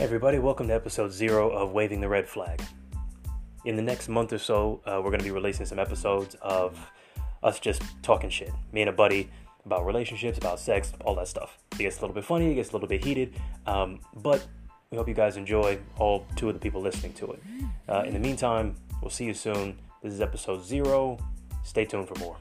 Everybody, welcome to episode zero of Waving the Red Flag. In the next month or so, uh, we're going to be releasing some episodes of us just talking shit. Me and a buddy about relationships, about sex, all that stuff. It gets a little bit funny, it gets a little bit heated, um, but we hope you guys enjoy all two of the people listening to it. Uh, in the meantime, we'll see you soon. This is episode zero. Stay tuned for more.